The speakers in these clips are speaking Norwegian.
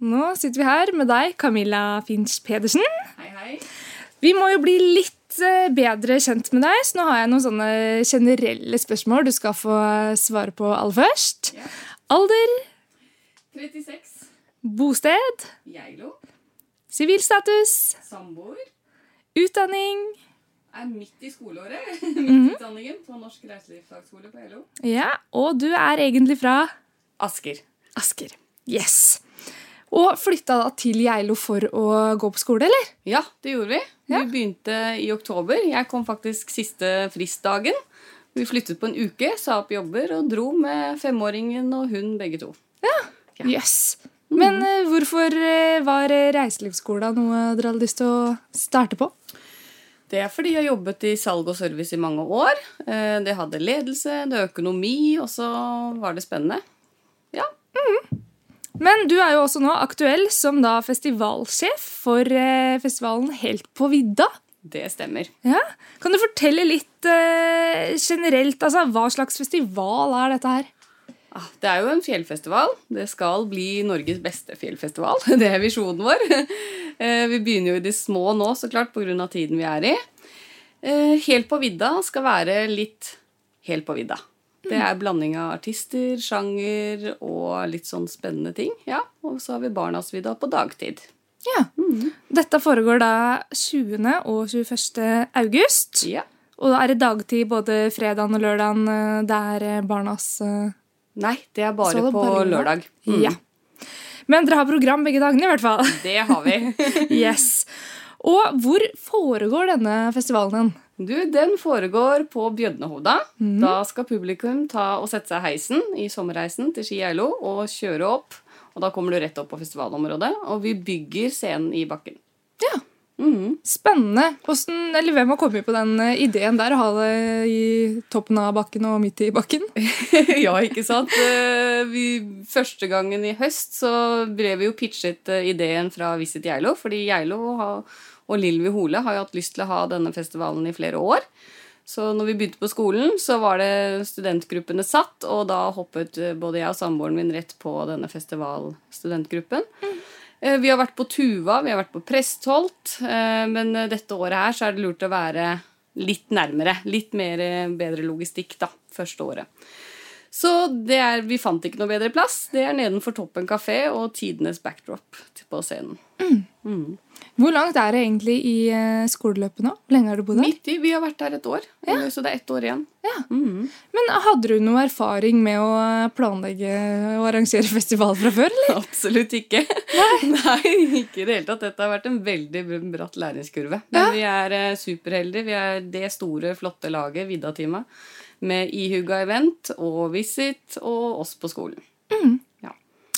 Nå sitter vi her med deg, Camilla Finch Pedersen. Hei, hei. Vi må jo bli litt eh, bedre kjent med deg, så nå har jeg noen sånne generelle spørsmål du skal få svare på aller først. Ja. Alder, 36. bosted, Geilo. sivilstatus, Samboer. utdanning Jeg Er midt i skoleåret. Midt i utdanningen på Norsk reiselivsfagskole på Geilo. Ja, og du er egentlig fra Asker. Asker. Yes. Og flytta da til Geilo for å gå på skole, eller? Ja, det gjorde vi. Ja. Vi begynte i oktober. Jeg kom faktisk siste fristdagen. Vi flyttet på en uke, sa opp jobber og dro med femåringen og hun begge to. Ja. Jøss. Men eh, hvorfor eh, var eh, reiselivsskolen noe dere hadde lyst til å starte på? Det er fordi jeg jobbet i salg og service i mange år. Det hadde ledelse, det er økonomi, og så var det spennende. Ja. Men du er jo også nå aktuell som da festivalsjef for eh, festivalen Helt på vidda. Det stemmer. Ja. Kan du fortelle litt eh, generelt, altså hva slags festival er dette her? Ah, Det er jo en fjellfestival. Det skal bli Norges beste fjellfestival. Det er visjonen vår. Eh, Vi begynner jo i de små nå, så klart, pga. tiden vi er i. Eh, Helt på vidda skal være litt helt på vidda. Det er blanding av artister, sjanger og litt sånn spennende ting. Ja, Og så har vi Barnasvidda på dagtid. Ja. Dette foregår da 20. og 21. august. Ja. Og da er det dagtid både fredagen og lørdagen eh, der eh, barnas eh, Nei, det er bare det på bare lørdag? lørdag. Mm. Ja. Men dere har program begge dagene, i hvert fall. Det har vi. yes. Og hvor foregår denne festivalen hen? Du, Den foregår på Bjødnehovda. Da skal publikum ta og sette seg heisen i sommerreisen til Ski Geilo og kjøre opp. Og Da kommer du rett opp på festivalområdet, og vi bygger scenen i bakken. Ja. Mm. Spennende. Hvordan, eller Hvem har kommet på den eh, ideen der? Å ha det i toppen av bakken og midt i bakken? ja, ikke sant? Eh, Vi, første gangen i høst så ble vi jo pitchet eh, ideen fra Visit Geilo, fordi Geilo har- og Lilvi Hole har jo hatt lyst til å ha denne festivalen i flere år. Så når vi begynte på skolen, så var det studentgruppene satt, og da hoppet eh, både jeg og samboeren min rett på denne festivalstudentgruppen. Mm. Vi har vært på Tuva, vi har vært på Prestholt, eh, men dette året her så er det lurt å være litt nærmere. Litt mer, bedre logistikk, da, første året. Så det er, vi fant ikke noe bedre plass. Det er nedenfor Toppen kafé og tidenes backdrop på scenen. Hvor langt er det egentlig i eh, skoleløpet nå? Hvor lenge har du bodd her? Midt i, Vi har vært der et år, så det er ett år igjen. Ja. Mm. Men Hadde du noe erfaring med å planlegge og arrangere festival fra før? eller? Absolutt ikke. Nei. ikke i det hele tatt. Dette har vært en veldig bratt læringskurve. Men Ja. vi er eh, superheldige. Vi er det store, flotte laget, Vidda-teamet, med ihuga event og Visit og oss på skolen.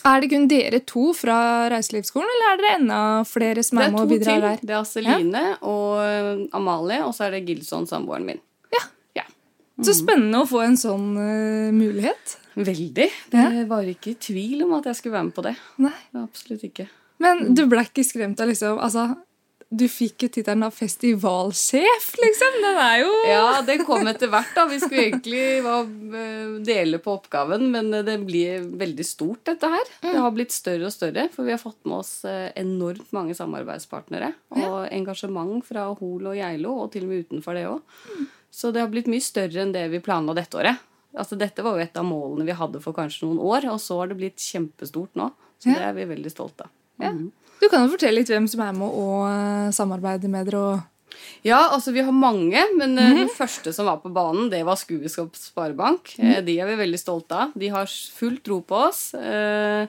Er det kun dere to fra reiselivsskolen, eller er dere enda flere som Det er er med to og bidrar til. der? Det er Celine og eh, Amalie, og så er det Gilson, samboeren min. Ja. Ja. Så spennende å få en sånn uh, mulighet. Veldig. Det var ikke i tvil om at jeg skulle være med på det. Nei. Absolutt ikke. Men du ble ikke skremt av liksom Altså, du fikk jo tittelen av festivalsjef, liksom. Den er jo Ja, det kom etter hvert. da. Vi skulle egentlig eh, dele på oppgaven, men det blir veldig stort, dette her. Det har blitt større og større, for vi har fått med oss eh, enormt mange samarbeidspartnere. Og engasjement fra Hol og Geilo, og til og med utenfor det òg. Så det har blitt mye større enn det vi planla dette året. Altså, dette var jo et av målene vi hadde for kanskje noen år, og så har det blitt kjempestort nå. Så det er vi veldig stolte av. Ja. Du kan jo fortelle litt hvem som er med å samarbeider samarbeide med dere. og... Ja, altså vi har mange, men eh, den første som var på banen, det var Skueskap Sparebank. Eh, De er vi veldig stolte av. De har full tro på oss. Eh,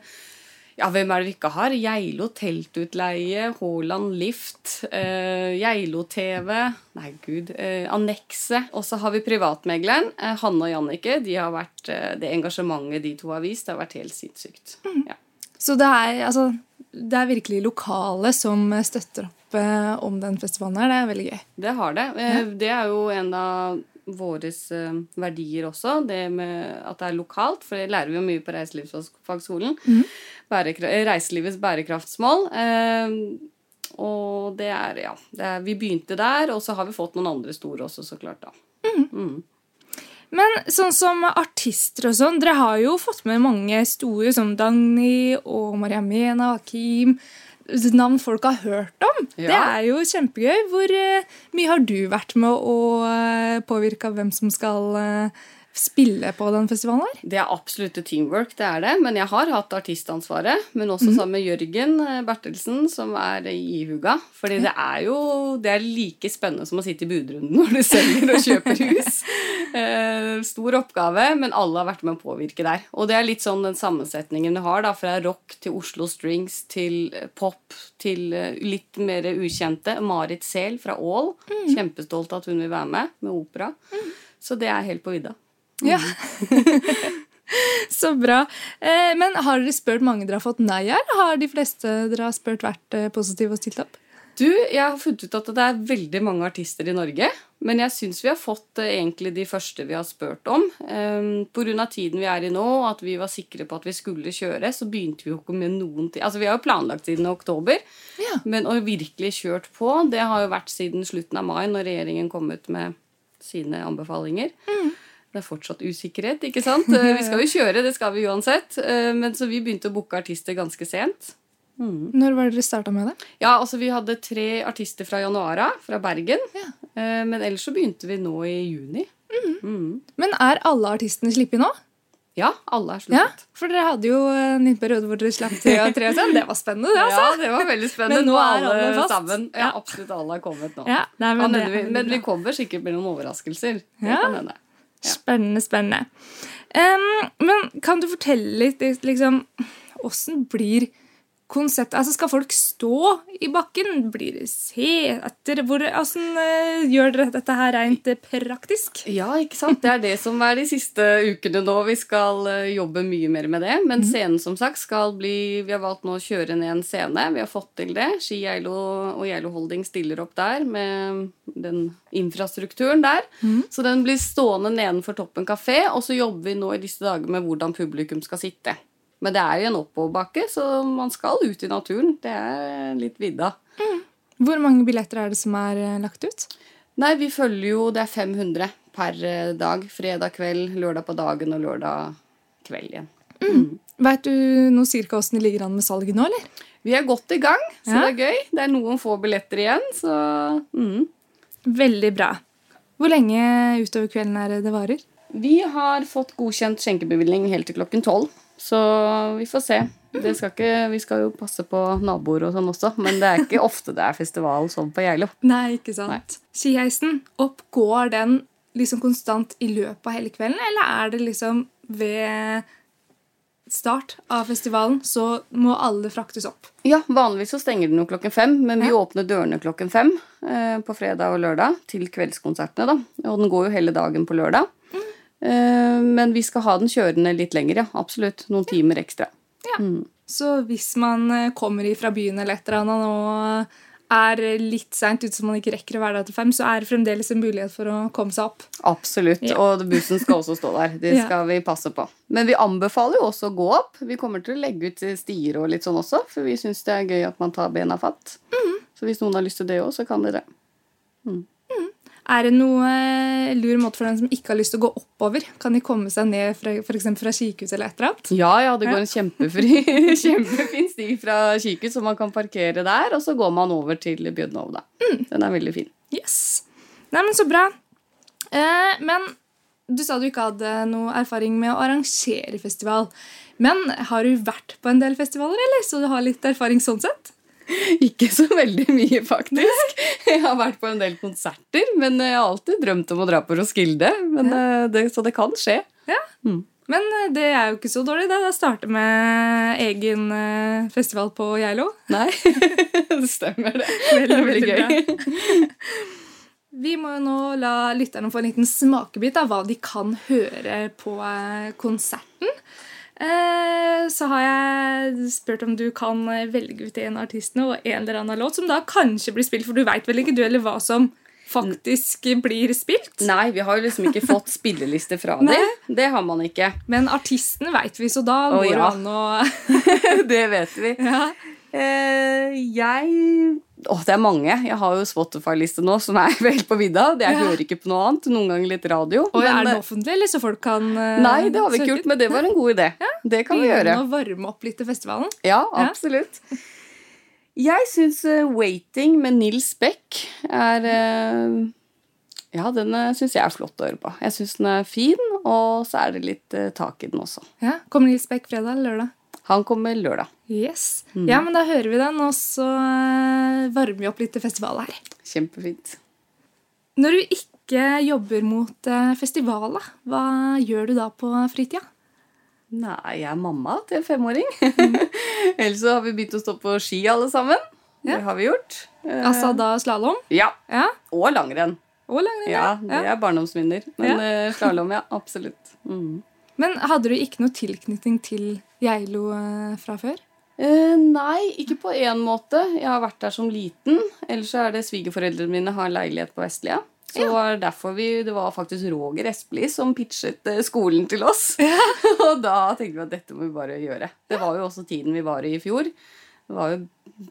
Ja, hvem er det vi ikke har? Geilo teltutleie, Haaland Lift, eh, Geilo-TV Nei, gud. Eh, Annekset. Og så har vi privatmegleren, eh, Hanne og Jannicke. De har vært, eh, det engasjementet de to har vist, det har vært helt sinnssykt. Ja. Så det er, altså, det er virkelig lokale som støtter opp eh, om den festivalen her. Det er veldig gøy. Det har det. Ja. Det er jo en av våre eh, verdier også, det med at det er lokalt. For det lærer vi jo mye på reiselivsfagskolen. Bærekra- eh, reiselivets bærekraftsmål. Eh, og det er, ja det er, Vi begynte der, og så har vi fått noen andre store også, så klart. da. Mm. Men sånn som artister og sånn, dere har jo fått med mange store som Dagny og Maria Mena og Kim. Navn folk har hørt om. Ja. Det er jo kjempegøy. Hvor eh, mye har du vært med å uh, påvirke hvem som skal eh, spille på den festivalen her? Det er absolutt teamwork, det er det. Men jeg har hatt artistansvaret. Men også mm. sammen med Jørgen eh, Bertelsen, som er i Huga. Fordi det er jo det er like spennende som å sitte i budrunden når du selger og kjøper hus. Eh, stor oppgave, men alle har vært med å påvirke der. Og det er litt sånn den sammensetningen du har, da, fra rock til Oslo Strings til eh, pop til litt mer ukjente. Marit Sehl fra Ål. Mm. Kjempestolt at hun vil være med med opera. Så det er helt på vidda. Ja. Så bra. Eh, men har dere spurt mange dere har fått nei her? har de fleste dere har spurt vært eh, positive og stilt opp? Du, jeg har funnet ut at det er veldig mange artister i Norge. Men jeg syns vi har fått eh, egentlig de første vi har spurt om. Um, Pga. tiden vi er i nå, at vi var sikre på at vi skulle kjøre, så begynte vi jo ikke med noen tid. Altså, vi har jo planlagt siden oktober, Ja. men å virkelig kjørt på, det har jo vært siden slutten av mai, når regjeringen kom ut med sine anbefalinger. Det er fortsatt usikkerhet, ikke sant? Eh, Vi skal jo kjøre, det skal vi uansett. Eh, Men så vi begynte å booke artister ganske sent. Når var det dere starta med det? Ja, altså Vi hadde tre artister fra januar av, fra Bergen. Ja. Eh, Men ellers så begynte vi nå i juni. Mm. Men er alle artistene sluppet nå? Ja, alle er Ja. For dere hadde jo en liten periode hvor dere slapp tre og tre sånn. Det var spennende, det, altså. Ja, det var veldig spennende. Men nå er alle fast. sammen. Ja, absolutt alle er kommet nå. Ja, nei, men, det, vi, men vi kommer sikkert med noen overraskelser. Det Ja. kan hende. Spennende, spennende. Um, men kan du fortelle litt liksom, Åssen blir konseptet Altså, Skal folk stå i bakken? Blir det seter? Hvor- Hvordan eh, gjør dere dette her rent eh, praktisk? Ja, ikke sant? Det er det som er de siste ukene nå. Vi skal eh, jobbe mye mer med det. Men scenen som sagt skal bli Vi har valgt nå å kjøre ned en scene. Vi har fått til det. Ski Geilo og Geilo Holding stiller opp der med den infrastrukturen der. Så den blir stående nedenfor Toppen kafé, og så jobber vi nå i disse dager med hvordan publikum skal sitte. Men det er jo en oppoverbakke, så man skal ut i naturen. Det er litt vidda. Hvor mange billetter er det som er eh, lagt ut? Nei, vi følger jo Det er 500 per eh, dag. Fredag kveld, lørdag på dagen og lørdag kveld igjen. Vet du noe cirka åssen det ligger an med salget nå, eller? Vi er godt i gang, så Ja. det er gøy. Det er noen få billetter igjen, så mm. Veldig bra. Hvor lenge utover kvelden er det det varer? Vi har fått godkjent skjenkebevilgning helt til klokken tolv, så vi får se. Det skal ikke, vi skal jo passe på naboer og sånn også, men det er ikke ofte det er festival sånn på Geilo. Nei, ikke sant. Skiheisen, opp går den liksom konstant i løpet av hele kvelden, eller er det liksom ved start av festivalen så må alle fraktes opp? Ja, vanligvis så stenger den jo klokken fem, men vi Ja. åpner dørene klokken fem eh, på fredag og lørdag til kveldskonsertene, da. Og den går jo hele dagen på lørdag. Eh, men vi skal ha den kjørende litt lenger, ja. Absolutt. Noen timer ekstra. Ja, Så hvis man eh, kommer fra byen eller et eller annet og er litt seint ute så man ikke rekker å være der til fem, så er det fremdeles en mulighet for å komme seg opp. Absolutt. Ja. Og bussen skal også stå der. Det Ja. skal vi passe på. Men vi anbefaler jo også å gå opp. Vi kommer til å legge ut stier og litt sånn også, for vi syns det er gøy at man tar bena fatt. Så hvis noen har lyst til det òg, så kan de det. Er det noe lur måte for den som ikke har lyst til å gå oppover? Kan de komme seg ned fra, for fra Kikhuset eller et eller annet? Ja, ja, det går en kjempefri, kjempefin sti fra Kikut, så man kan parkere der, og så går man over til Bjødnov, da. Den er veldig fin. Yes. Nei, men så bra. Eh, men du sa du ikke hadde noe erfaring med å arrangere festival. Men har du vært på en del festivaler, eller? Så du har litt erfaring sånn sett? Ikke så veldig mye, faktisk. Jeg har vært på en del konserter, men jeg har alltid drømt om å dra på Roskilde. Men eh, det, så det kan skje. Ja. Men eh, det er jo ikke så dårlig, det. Det starter med egen eh, festival på Geilo. Nei, det stemmer det. Det veldig gøy. Vi må jo nå la lytterne få en liten smakebit av hva de kan høre på eh, konserten. Eh, Så har jeg spurt om du kan eh, velge ut en artist nå, og en eller annen låt som da kanskje blir spilt, for du veit vel ikke du eller hva som faktisk blir spilt? Nei, vi har jo liksom ikke fått spilleliste fra dem. Det har man ikke. Men artisten veit vi, så da går det ja. an å Det vet vi. ja. Eh, jeg Å, det er mange. Jeg har jo Spotify-liste nå som er vel på vidda. Det Jeg Ja. hører ikke på noe annet. Noen ganger litt radio. Og er men, den eh, offentlig, eller så folk kan uh, Nei, det har vi ikke gjort, men det var en god idé. Det kan vi gjøre. Å varme opp litt til festivalen. Ja, Ja. absolutt. Jeg syns uh, 'Waiting' med Nils Beck er uh, Ja, den syns jeg er flott å høre på. Jeg syns den er fin, og så er det litt tak i den også. Ja, Kommer Nils Beck fredag eller lørdag? Han kommer lørdag. Yes. Mm. Ja, men da hører vi den, og så eh, varmer vi opp litt til festival her. Kjempefint. Når du ikke jobber mot eh, festival, hva gjør du da på fritida? Nei, jeg er mamma til en femåring. Ellers så har vi begynt å stå på ski alle sammen. Ja. Det har vi gjort. Altså da slalåm? Ja. Ja. Og langrenn. Og langrenn? Ja, det er barndomsminner. Men ja. slalåm, ja. Absolutt. Mm. Men hadde du ikke noe tilknytning til Geilo eh, fra før? Eh, nei, ikke på én måte. Jeg har vært der som liten. Ellers så er det svigerforeldrene mine har en leilighet på Vestlia. Så Ja. var derfor vi, det var faktisk Roger Espelid som pitchet eh, skolen til oss. og da tenkte vi at dette må vi bare gjøre. Det var jo også tiden vi var i i fjor. Det var jo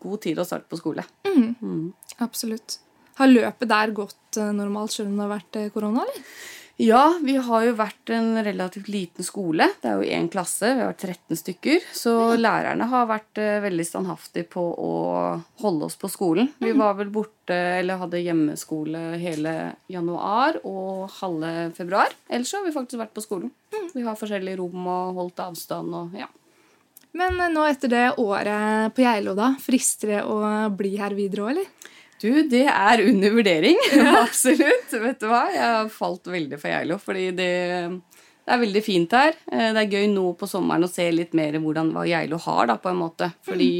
god tid å starte på skole. Mm. Absolutt. Har løpet der gått eh, normalt selv om det har vært korona, eller? Ja, vi har jo vært en relativt liten skole. Det er jo én klasse. Vi har vært 13 stykker. Så lærerne har vært eh, veldig standhaftige på å holde oss på skolen. Vi var vel borte eller hadde hjemmeskole hele januar og halve februar. Ellers så har vi faktisk vært på skolen. Vi har forskjellige rom og holdt avstand og ja. Men eh, nå etter det året på Geilo, da, frister det å bli her videre òg, eller? Du, det er under vurdering. Absolutt. Vet du hva? Jeg har falt veldig for Geilo, fordi det, det er veldig fint her. Eh, Det er gøy nå på sommeren å se litt mer hvordan hva Geilo har, da, på en måte. Fordi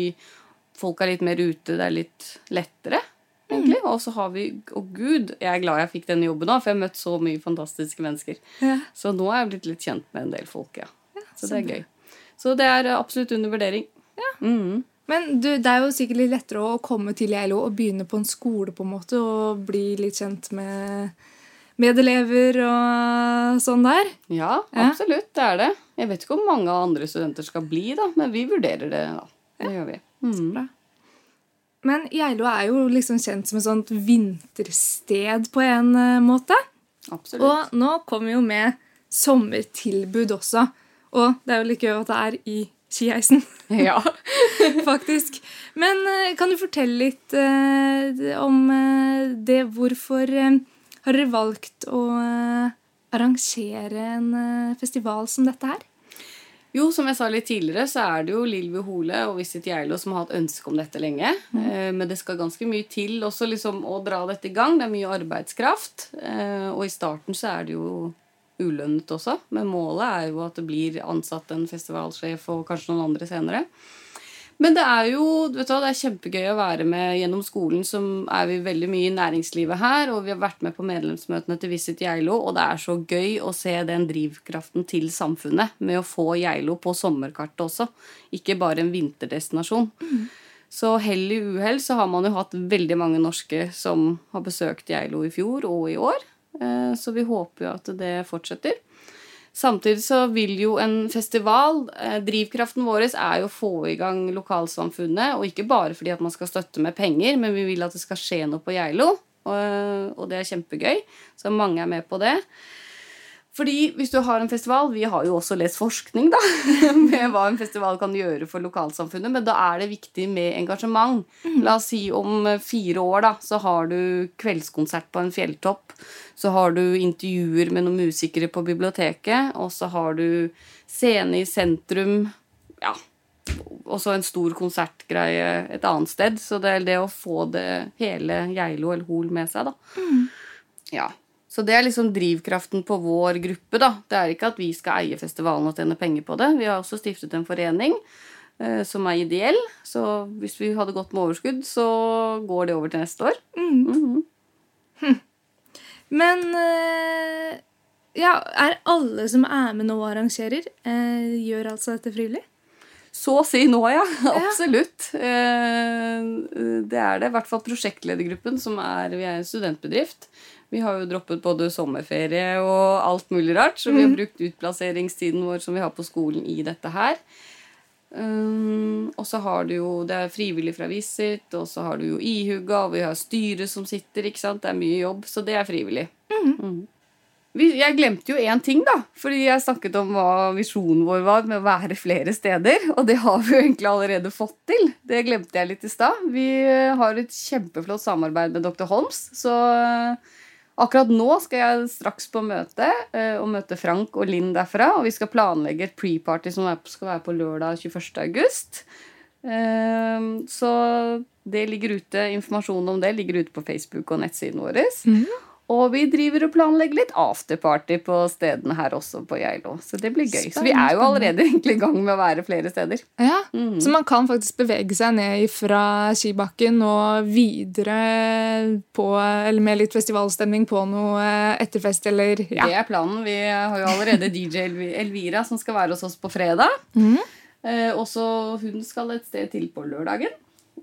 folk er litt mer ute, det er litt lettere, egentlig. Og så har vi Å, gud, jeg er glad jeg fikk denne jobben nå, for jeg har møtt så mye fantastiske mennesker. Ja. Så nå er jeg blitt litt kjent med en del folk, ja. Så så det er gøy. Så det er absolutt under vurdering. Mhm. Men du, det er jo sikkert litt lettere å komme til Geilo og begynne på en skole på en måte, og bli litt kjent med medelever og sånn der. Ja, Ja. absolutt. Det er det. Jeg vet ikke om mange andre studenter skal bli, da, men vi vurderer det. da. Det gjør vi. Bra. Men Geilo er jo liksom kjent som et sånt vintersted på en eh, måte. Absolutt. Og nå kommer vi jo med sommertilbud også. Og det er jo like gøy at det er i skiheisen, Ja. faktisk. Men eh, kan du fortelle litt eh, om eh, det? Hvorfor eh, har dere valgt å eh, arrangere en eh, festival som dette her? Jo, som jeg sa litt tidligere, så er det jo Lilvi Hole og Visit Geilo som har hatt ønske om dette lenge. Eh, men det skal ganske mye til også liksom å dra dette i gang. Det er mye arbeidskraft. Og i starten så er det jo ulønnet også. Men målet er jo at det blir ansatt en festivalsjef og kanskje noen andre senere. Men det er jo vet du hva, det er kjempegøy å være med gjennom skolen. som er vi veldig mye i næringslivet her, og vi har vært med på medlemsmøtene til Visit Geilo. Og det er så gøy å se den drivkraften til samfunnet med å få Geilo på sommerkartet også. Ikke bare en vinterdestinasjon. Så hell i uhell så har man jo hatt veldig mange norske som har besøkt Geilo i fjor og i år. Eh, Så vi håper jo at det fortsetter. Samtidig så vil jo en festival eh, Drivkraften vår er jo å få i gang lokalsamfunnet. Og ikke bare fordi at man skal støtte med penger, men vi vil at det skal skje noe på Geilo. Og, det er kjempegøy. Så mange er med på det. Fordi hvis du har en festival Vi har jo også lest forskning da, med hva en festival kan gjøre for lokalsamfunnet, men da er det viktig med engasjement. La oss si om eh, fire år da, så har du kveldskonsert på en fjelltopp. Så har du intervjuer med noen musikere på biblioteket, og så har du scene i sentrum. Ja, og så en stor konsertgreie et annet sted. Så det er det å få det hele Geilo eller Hol med seg, da. Ja. Så det er liksom drivkraften på vår gruppe, da. Det er ikke at vi skal eie festivalen og tjene penger på det. Vi har også stiftet en forening eh, som er ideell. Så hvis vi hadde gått med overskudd, så går det over til neste år. Mhm. Men eh, ja, er alle som er med nå og arrangerer, eh, gjør altså dette frivillig? Så å si nå, ja. Absolutt. Eh, Det er det. I hvert fall prosjektledergruppen, som er Vi er en studentbedrift. Vi har jo droppet både sommerferie og alt mulig rart, så vi har brukt utplasseringstiden vår som vi har på skolen, i dette her. Um, og så har du jo Det er frivillig fra Visit, og så har du jo ihuga, og vi har styret som sitter. ikke sant? Det er mye jobb, så det er frivillig. Mm. Mm. jeg glemte jo én ting, da. Fordi jeg snakket om hva visjonen vår var med å være flere steder. Og det har vi jo egentlig allerede fått til. Det glemte jeg litt i stad. Vi eh, har et kjempeflott samarbeid med Dr. Holms. Så akkurat nå skal jeg straks på møte eh, og møte Frank og Linn derfra. Og vi skal planlegge et pre-party som skal være på lørdag 21. august. Ehm, Så det ligger ute, informasjonen om det ligger ute på Facebook og nettsiden vår. Og vi driver og planlegger litt afterparty på stedene her også på Geilo. Så det blir gøy. Så vi er jo allerede egentlig i gang med å være flere steder. Ja, Så man kan faktisk bevege seg ned fra skibakken og videre på, eller med litt festivalstemning på noe etterfest eller ja. Det er planen. Vi har jo allerede DJ Elvira som skal være hos oss på fredag. Eh, og så hun skal et sted til på lørdagen.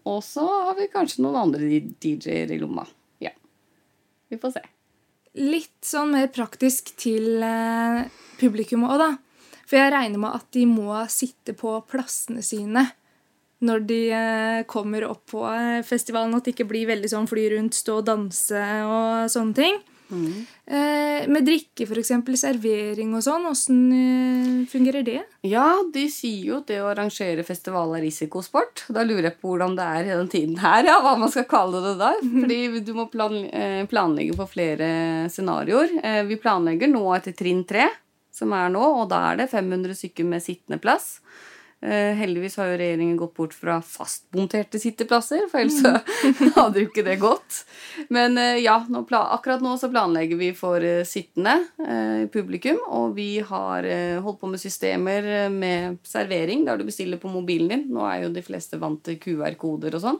Og så har vi kanskje noen andre DJ-er i lomma. Ja. Vi får se. Litt sånn mer praktisk til eh, publikum òg, da. For jeg regner med at de må sitte på plassene sine når de eh, kommer opp på eh, festivalen. At det ikke blir veldig sånn fly rundt, stå og danse og sånne ting. Eh, med drikke, f.eks. Servering og sånn. Åssen eh, fungerer det? Ja, de sier jo at det å arrangere festival er risikosport. Da lurer jeg på hvordan det er i den tiden her, ja, hva man skal kalle det da. Fordi du må plan eh, planlegge på flere scenarioer. Eh, Vi planlegger nå etter trinn tre, som er nå, og da er det 500 stykker med sittende plass. Eh, heldigvis har jo regjeringen gått bort fra fastmonterte sitteplasser, for ellers så hadde jo ikke det gått. Men eh, ja, nå akkurat nå så planlegger vi for eh, sittende publikum, og vi har holdt på med systemer med servering, der du bestiller på mobilen din. Nå er jo de fleste vant til QR-koder og sånn.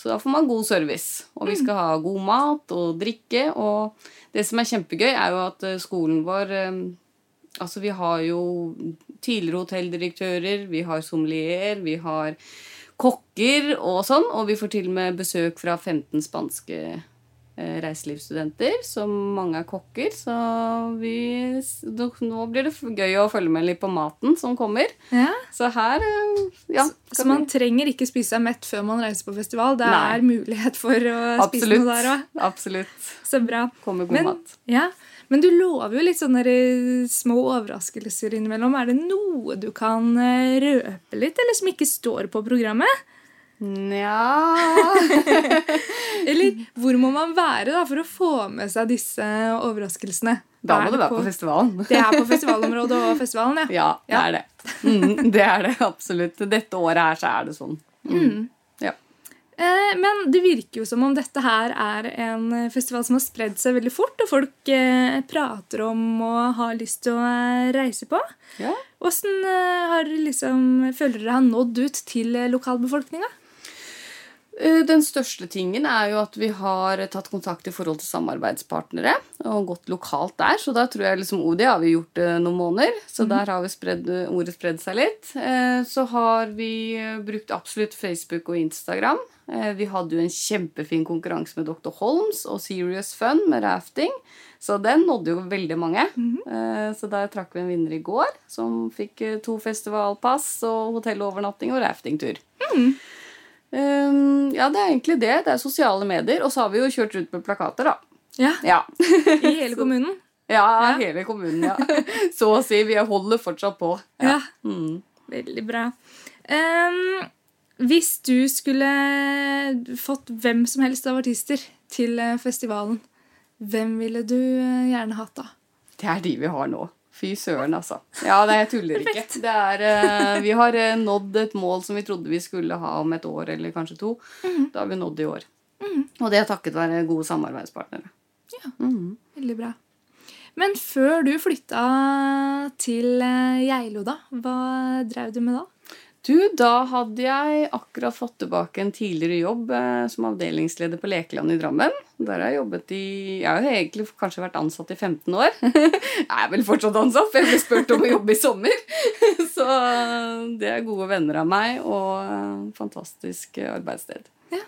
Så da får man god service. Og vi skal ha god mat og drikke. Og det som er kjempegøy, er jo at skolen vår Altså, vi har jo tidligere hotelldirektører, vi har sommelier, vi har kokker og sånn, og vi får til og med besøk fra 15 spanske eh, reiselivsstudenter, som mange er kokker, så vi Nå blir det gøy å følge med litt på maten som kommer. Ja. Så her eh, Ja. Så man vi- trenger ikke spise seg mett før man reiser på festival. Det Nei. er mulighet for å spise noe der òg. Absolutt. Så bra. Kommer god Men, mat. ja, men du lover jo litt sånne små overraskelser innimellom. Er det noe du kan eh, røpe litt, eller som ikke står på programmet? Nja Eller hvor må man være da for å få med seg disse overraskelsene? Da må du være på festivalen. Det er på festivalområdet og festivalen, ja. Ja, det Ja. er det. Mm, det er det absolutt. Dette året her så er det sånn. Mm. Ja. Eh, Men det virker jo som om dette her er en festival som har spredd seg veldig fort, og folk eh, prater om og har lyst til å eh, reise på. ja. Åssen liksom, føler dere har nådd ut til lokalbefolkninga? Den største tingen er jo at vi har tatt kontakt i forhold til samarbeidspartnere og gått lokalt der. Så da tror jeg liksom Det har vi gjort noen måneder, så der har vi spredd, ordet spredd seg litt. Så har vi brukt absolutt Facebook og Instagram. Eh, Vi hadde jo en kjempefin konkurranse med Dr. Holmes og Serious Fun med rafting. Så den nådde jo veldig mange. Eh, Så der trakk vi en vinner i går, som fikk eh, to festivalpass og hotellovernatting og raftingtur. Um, ja, det er egentlig det. Det er sosiale medier. Og så har vi jo kjørt rundt med plakater, da. Ja, Ja, I hele kommunen? ja, Ja. hele kommunen, ja. Så å si. Vi holder fortsatt på. Ja. Mm. Veldig bra. Em, hvis du skulle fått hvem som helst av artister til eh, festivalen, hvem ville du eh, gjerne hatt da? Det er de vi har nå. Fy søren, altså. Ja, det jeg tuller ikke. Det er, uh, vi har uh, nådd et mål som vi trodde vi skulle ha om et år eller kanskje to. Det har vi nådd i år. Og det er takket være gode samarbeidspartnere. Mhm. Veldig bra. Men før du flytta til Geilo, da, hva drev du med da? Du, da hadde jeg akkurat fått tilbake en tidligere jobb eh, som avdelingsleder på Lekeland i Drammen. Der har jeg jobbet i Jeg har jo egentlig kanskje vært ansatt i 15 år. jeg er vel fortsatt ansatt, for jeg ble spurt om å jobbe i sommer. Så det er gode venner av meg og eh, fantastisk arbeidssted. Ja.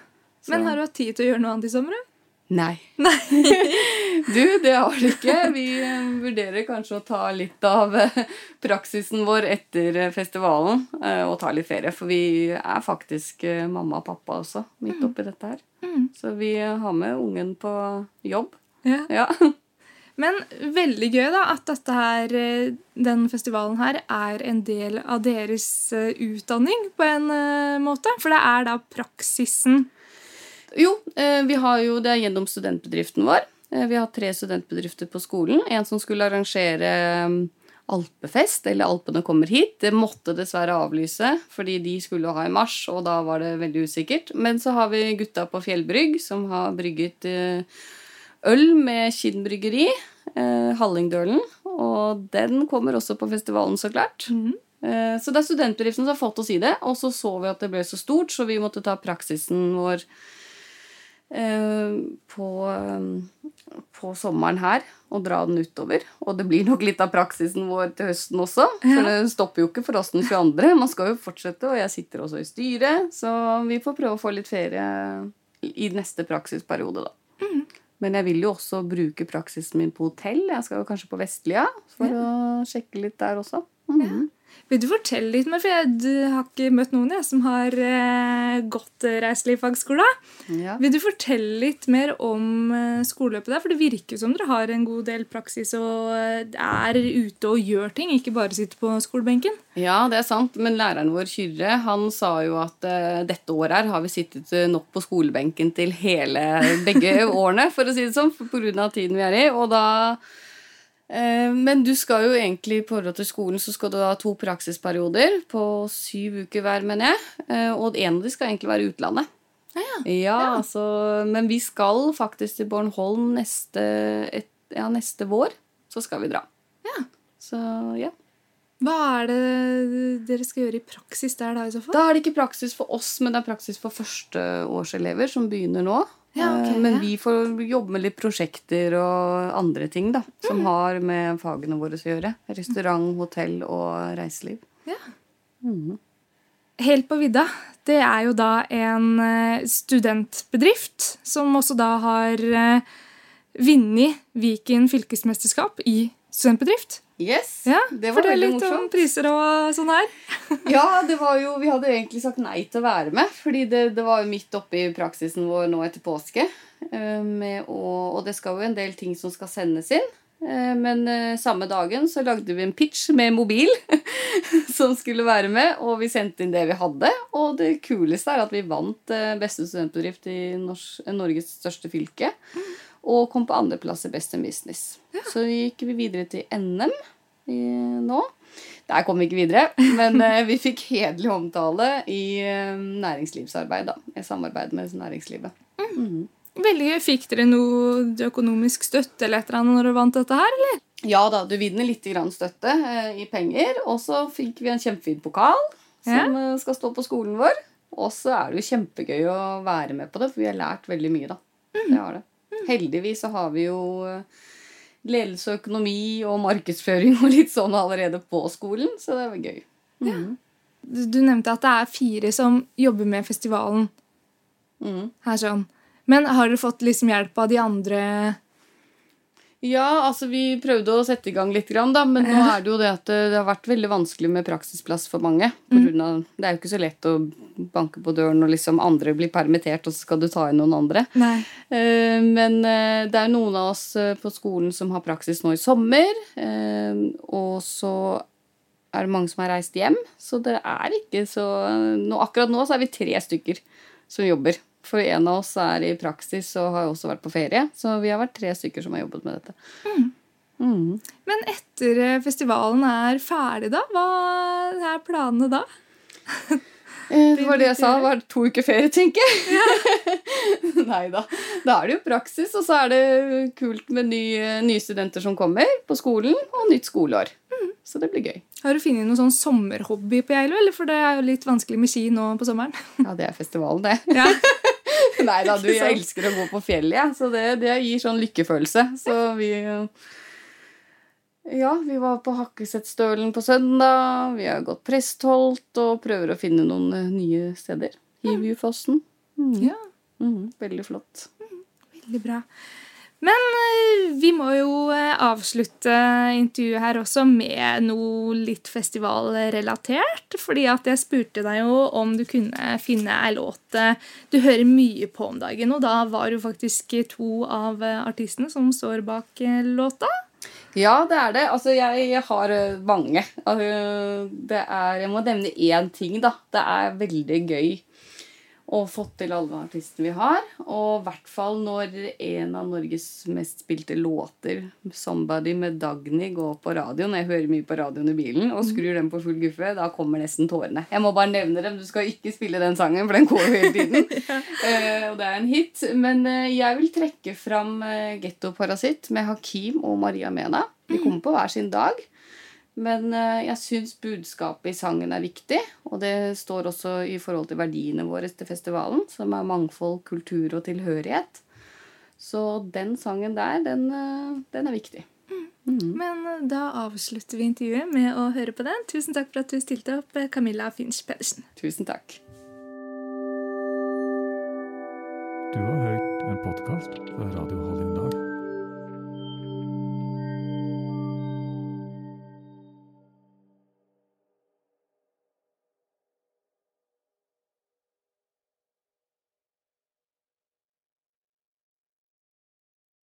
Men har du hatt tid til å gjøre noe annet i sommer? da? Nei. Du, det har det ikke. Vi eh, vurderer kanskje å ta litt av eh, praksisen vår etter eh, festivalen og ta litt ferie. For vi er faktisk mamma og pappa også midt oppi dette her. Mm. Så vi har med ungen på jobb. Ja. Ja. Men veldig gøy da at dette her, den festivalen her er en del av deres utdanning på en måte. For det er da praksisen. Jo, vi har jo det gjennom studentbedriften vår. Eh, vi har tre studentbedrifter på skolen. En som skulle arrangere mm, alpefest, eller Alpene kommer hit. Det måtte dessverre avlyse, fordi de skulle ha i mars, og da var det veldig usikkert. Men så har vi gutta på Fjellbrygg, som har brygget eh, øl med Kinn bryggeri. Eh, Hallingdølen. Og den kommer også på festivalen, så klart. Mm. Så det er studentbedriften som har fått oss i det. Og så så vi at det ble så stort, så vi måtte ta praksisen vår på på sommeren her og dra den utover. Og det blir nok litt av praksisen vår til høsten også. For det stopper jo ikke for oss den 22. Man skal jo fortsette, og jeg sitter også i styret. Så vi får prøve å få litt ferie i neste praksisperiode, da. Mm. Men jeg vil jo også bruke praksisen min på hotell. Jeg skal jo kanskje på Vestlia for ja. å sjekke litt der også. Mm. Ja. Vil du fortelle litt mer, for jeg har ikke møtt noen jeg, som har eh, gått reiselivsfagskole. Ja. Vil du fortelle litt mer om eh, skoleløpet der? For det virker som dere har en god del praksis og eh, er ute og gjør ting, ikke bare sitter på skolebenken. Ja, det er sant, men læreren vår, Kyrre, han sa jo at eh, dette året her har vi sittet nok på skolebenken til hele begge årene, for å si det sånn, pga. tiden vi er i. Og da Eh, men du skal jo egentlig i forhold til skolen så skal du ha to praksisperioder på syv uker hver, mener jeg. Eh, og en av de skal egentlig være utlandet. Ja, ja. ja, ja. Så, men vi skal faktisk til Bornholm neste, et, ja, neste vår. Så skal vi dra. Ja. Så ja. Hva er det dere skal gjøre i praksis der, da? i så fall? Da er det ikke praksis for oss, men det er praksis for førsteårselever som begynner nå. Ja, okay, eh, Men vi får jobbe med litt prosjekter og andre ting da, som mm. har med fagene våre å gjøre. Restaurant, hotell og reiseliv. Ja. Mm. Helt på vidda. Det er jo da en eh, studentbedrift som også da har eh, vunnet Viken fylkesmesterskap i studentbedrift. Yes, ja, det var veldig morsomt. Fortell litt om priser og sånn her. ja, det var jo, vi hadde egentlig sagt nei til å være med. fordi det, det var jo midt oppi praksisen vår nå etter påske. Uh, å, og det skal jo en del ting som skal sendes inn. Uh, men uh, samme dagen så lagde vi en pitch med mobil som skulle være med. Og vi sendte inn det vi hadde. Og det kuleste er at vi vant beste studentbedrift i Norges største fylke. Og kom på andreplass i Best in Business. Ja. Så gikk vi videre til NM i, nå. Der kom vi ikke videre, men eh, vi fikk hederlig omtale i eh, næringslivsarbeid. da, I samarbeid med næringslivet. Mm. Mm. Veldig gøy. Fikk dere noe økonomisk støtte eller et eller annet når dere vant dette her? eller? Ja da, du vinner litt støtte eh, i penger. Og så fikk vi en kjempefin pokal som ja. Skal stå på skolen vår. Og så er det jo kjempegøy å være med på det, for vi har lært veldig mye. da. Mm. Det har det. Heldigvis så har vi jo eh, ledelse og økonomi og markedsføring og litt sånn allerede på skolen, så det var gøy. Mm. Ja. Du nevnte at det er fire som jobber med festivalen mm. her sånn. Men har dere fått liksom hjelp av de andre ja, altså vi prøvde å sette i gang litt, da, men nå er det jo det at det har vært veldig vanskelig med praksisplass for mange. Mm. det er jo ikke så lett å banke på døren og liksom andre blir permittert, og så skal du ta inn noen andre. Nei. Eh, men eh, det er noen av oss eh, på skolen som har praksis nå i sommer. Og så er det mange som har reist hjem, så det er ikke så Akkurat nå så er vi tre stykker som jobber. For en av oss er i praksis og har også vært på ferie. Så vi har vært tre stykker som har jobbet med dette. Mm. Mm. Men etter festivalen er ferdig, da? Hva er planene da? Eh, det var det jeg sa. Det var to uker ferie, tenker jeg. Ja. Nei da. Da er det jo praksis, og så er det kult med nye, nye studenter som kommer på skolen, og nytt skoleår. Mm. Så det blir gøy. Har du funnet noen sånn sommerhobby på Geilo? Eller for det er jo litt vanskelig med ski nå på sommeren. Ja, det er festivalen, det. Ja. Nei da, du, jeg elsker å gå på fjellet, jeg. Så det, det, gir sånn lykkefølelse. Så vi Ja, vi var på Hakkesettstølen på søndag. Vi har gått Prestholt og prøver å finne noen eh, nye steder. Hivjufossen. Mm. Ja. Mm, veldig flott. Mm, veldig bra. Men eh, vi må jo eh, avslutte intervjuet her også med noe litt festivalrelatert. Fordi at jeg spurte deg jo om du kunne finne ei låt du hører mye på om dagen. Og da var jo faktisk to av artistene som står bak låta. Ja, det er det. Altså, jeg, har mange. Altså, det er Jeg må nevne én ting, da. Det er veldig gøy og fått til alle artistene vi har. Og i hvert fall når en av Norges mest spilte låter, 'Somebody' med Dagny, går på radioen. Jeg hører mye på radioen i bilen og skrur den på full guffe. Da kommer nesten tårene. Jeg må bare nevne dem. Du skal ikke spille den sangen, for den går jo hele tiden. uh, og det er en hit. Men uh, jeg vil trekke fram uh, 'Getto Parasitt' med Hakim og Maria Mena. De kommer på hver sin dag. Men eh, jeg syns budskapet i sangen er viktig, og det står også i forhold til verdiene våre til festivalen, som er mangfold, kultur og tilhørighet. Så den sangen der, den, eh, den er viktig. Mm. Men eh, da avslutter vi intervjuet med å høre på den. Tusen takk for at du stilte opp, Camilla Finch Pedersen. Tusen takk. Du har hørt en podkast fra Radio Hallingdal.